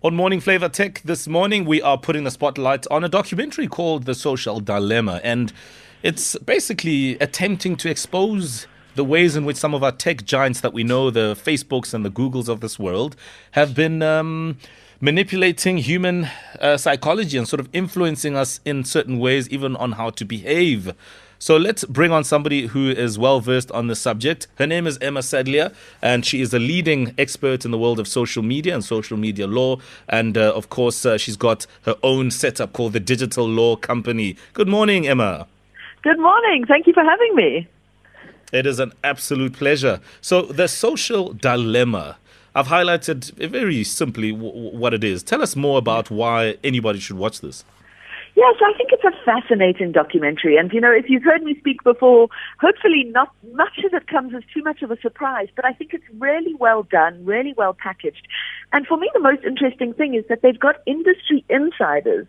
On Morning Flava Tech this morning, we are putting the spotlight on a documentary called The Social Dilemma. And it's basically attempting to expose the ways in which some of our tech giants that we know, the Facebooks and the Googles of this world, have been um, manipulating human uh, psychology and sort of influencing us in certain ways, even on how to behave. So let's bring on somebody who is well versed on the subject. Her name is Emma Sadleir, and she is a leading expert in the world of social media and social media law. And uh, of course, uh, she's got her own setup called the Digital Law Company. Good morning, Emma. Good morning. Thank you for having me. It is an absolute pleasure. So, the social dilemma. I've highlighted very simply w- what it is. Tell us more about why anybody should watch this. Yes, I think it's a fascinating documentary. And, you know, if you've heard me speak before, hopefully not much of it comes as too much of a surprise, but I think it's really well done, really well packaged. And for me, the most interesting thing is that they've got industry insiders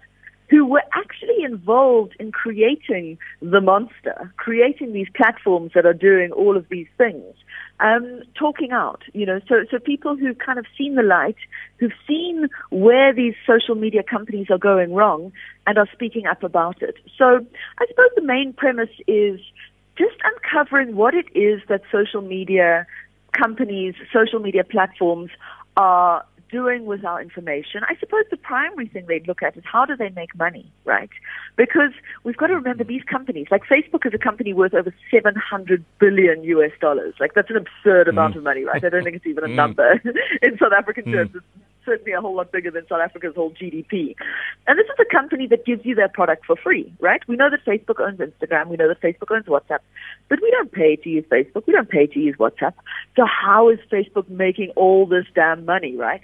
who were actually involved in creating the monster, creating these platforms that are doing all of these things um, talking out, you know, so, so people who've kind of seen the light, who've seen where these social media companies are going wrong and are speaking up about it. So I suppose the main premise is just uncovering what it is that social media companies, social media platforms are doing with our information. I suppose the primary thing they'd look at is how do they make money, right? Because we've got to remember these companies, like Facebook is a company worth over 700 billion US dollars. Like that's an absurd mm. amount of money, right? I don't think it's even a mm. number in South African mm. terms. It's certainly a whole lot bigger than South Africa's whole GDP. And this is a company that gives you their product for free, right? We know that Facebook owns Instagram. We know that Facebook owns WhatsApp. But we don't pay to use Facebook. We don't pay to use WhatsApp. So how is Facebook making all this damn money, right?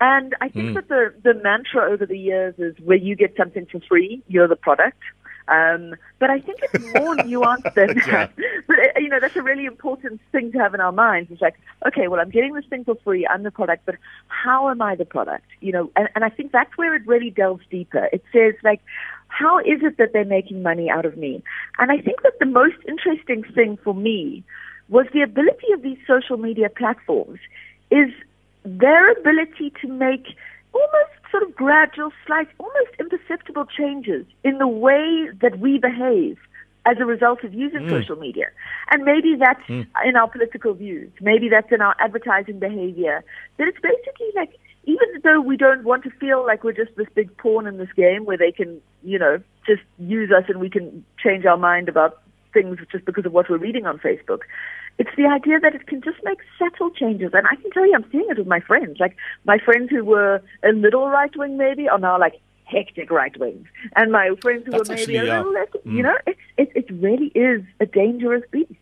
And I think mm. that the, the mantra over the years is where you get something for free, you're the product. Um, but I think it's more nuanced than that. But uh, you know, that's a really important thing to have in our minds. It's like, okay, well, I'm getting this thing for free. I'm the product, but how am I the product? You know, and, and I think that's where it really delves deeper. It says like, how is it that they're making money out of me? And I think that the most interesting thing for me was the ability of these social media platforms is their ability to make almost sort of gradual, slight, almost imperceptible changes in the way that we behave as a result of using mm. social media. And maybe that's mm. in our political views. Maybe that's in our advertising behavior. That it's basically like, even though we don't want to feel like we're just this big pawn in this game where they can, you know, just use us and we can change our mind about things just because of what we're reading on Facebook. It's the idea that it can just make subtle changes. And I can tell you, I'm seeing it with my friends. Like, my friends who were a little right wing maybe are now like hectic right wings. And my friends who That's were maybe actually, a little less, mm. you know, it, it, it really is a dangerous beast.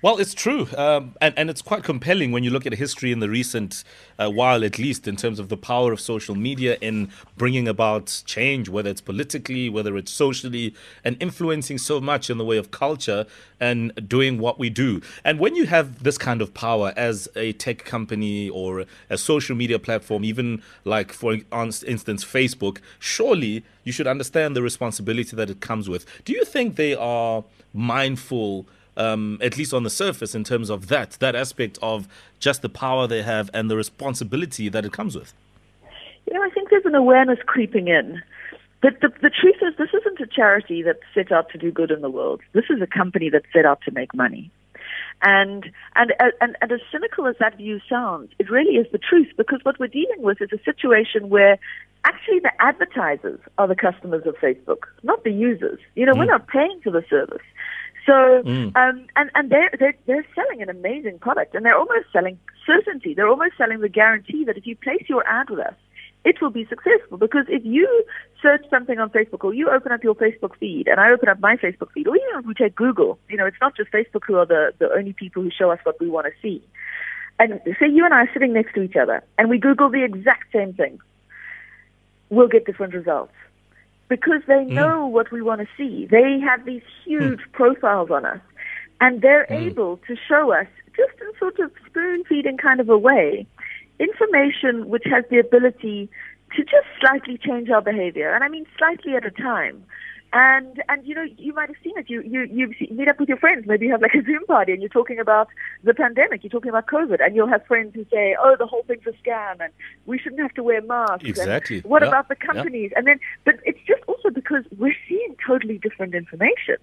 Well, it's true, um, and and it's quite compelling when you look at history in the recent uh, while, at least in terms of the power of social media in bringing about change, whether it's politically, whether it's socially, and influencing so much in the way of culture and doing what we do. And when you have this kind of power as a tech company or a social media platform, even like for instance Facebook, surely you should understand the responsibility that it comes with. Do you think they are mindful? Um, at least on the surface, in terms of that, that aspect of just the power they have and the responsibility that it comes with? You know, I think there's an awareness creeping in. But the, the truth is, this isn't a charity that's set out to do good in the world. This is a company that's set out to make money. And, and, and, and as cynical as that view sounds, it really is the truth because what we're dealing with is a situation where actually the advertisers are the customers of Facebook, not the users. You know, mm. we're not paying for the service. So, mm. um, and, and they're, they're, they're selling an amazing product and they're almost selling certainty. They're almost selling the guarantee that if you place your ad with us, it will be successful because if you search something on Facebook or you open up your Facebook feed and I open up my Facebook feed or even if we take Google, you know, it's not just Facebook who are the, the only people who show us what we want to see. And say you and I are sitting next to each other and we Google the exact same thing, we'll get different results because they mm. know mm. what we want to see. They have these huge mm. profiles on us, and they're mm. able to show us, just in sort of spoon feeding kind of a way, information which has the ability to just slightly change our behavior. And I mean slightly at a time. And and you know you might have seen it. You you you meet up with your friends. Maybe you have like a Zoom party, and you're talking about the pandemic. You're talking about COVID, and you'll have friends who say, "Oh, the whole thing's a scam, and we shouldn't have to wear masks." Exactly. And what yeah. about the companies? Yeah. And then, but it's just also because we're seeing totally different information.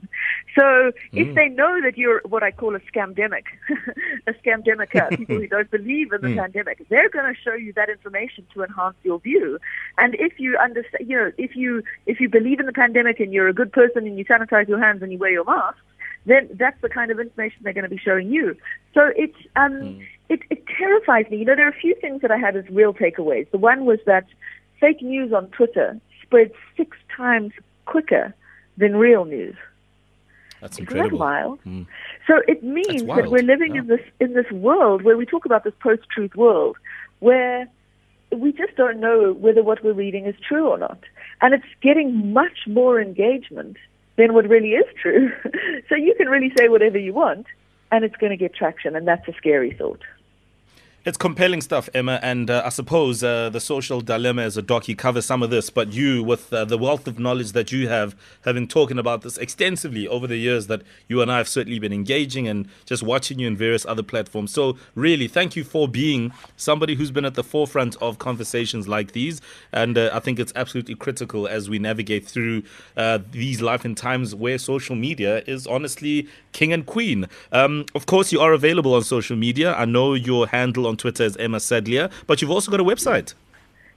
So mm. if they know that you're what I call a scamdemic, a scamdemic, people who don't believe in the mm. pandemic, they're going to show you that information to enhance your view. And if you understand, you know, if you if you believe in the pandemic and you're a good person and you sanitize your hands and you wear your mask, then that's the kind of information they're going to be showing you. So it's um, mm. it, it terrifies me. You know, there are a few things that I had as real takeaways. The one was that fake news on Twitter spreads six times quicker than real news. That's incredible. That wild? Mm. So it means that we're living yeah. in this in this world where we talk about this post-truth world, where we just don't know whether what we're reading is true or not, and it's getting much more engagement than what really is true. so you can really say whatever you want, and it's going to get traction, and that's a scary thought. It's compelling stuff, Emma, and uh, I suppose uh, the social dilemma as a docu covers some of this. But you, with uh, the wealth of knowledge that you have, been talking about this extensively over the years that you and I have certainly been engaging and just watching you in various other platforms. So, really, thank you for being somebody who's been at the forefront of conversations like these. And uh, I think it's absolutely critical as we navigate through uh, these life and times where social media is honestly king and queen. Um, of course, you are available on social media. I know your handle on on Twitter as Emma Sadleir, but you've also got a website.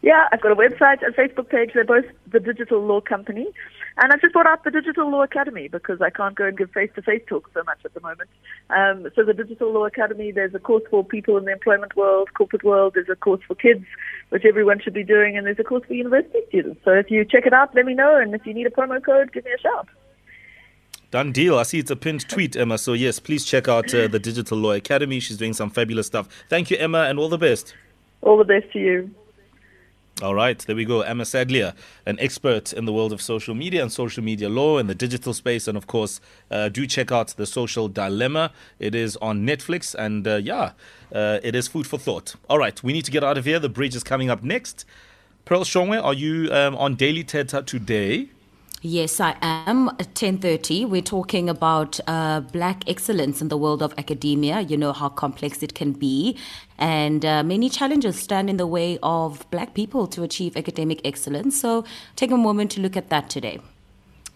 Yeah, I've got a website and Facebook page. They're both the Digital Law Company. And I've just brought out the Digital Law Academy because I can't go and give face-to-face talks so much at the moment. Um, so the Digital Law Academy, there's a course for people in the employment world, corporate world. There's a course for kids, which everyone should be doing, and there's a course for university students. So if you check it out, let me know. And if you need a promo code, give me a shout. Done deal. I see it's a pinned tweet, Emma. So, yes, please check out uh, the Digital Law Academy. She's doing some fabulous stuff. Thank you, Emma, and all the best. All the best to you. All right, there we go. Emma Sadleir, an expert in the world of social media and social media law and the digital space. And of course, uh, do check out The Social Dilemma. It is on Netflix. And uh, yeah, uh, it is food for thought. All right, we need to get out of here. The bridge is coming up next. Pearl Shongwe, are you um, on Daily Thetha today? Yes, I am. At 10.30, we're talking about uh, black excellence in the world of academia. You know how complex it can be. And uh, many challenges stand in the way of black people to achieve academic excellence. So take a moment to look at that today.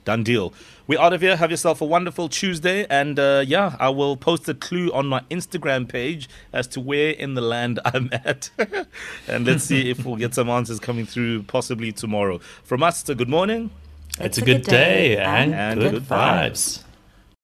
Done deal. We're out of here. Have yourself a wonderful Tuesday. And uh, yeah, I will post a clue on my Instagram page as to where in the land I'm at. and let's see if we'll get some answers coming through possibly tomorrow. From us, a good morning. It's, it's a, good, good day, day, and, and good, good vibes. vibes.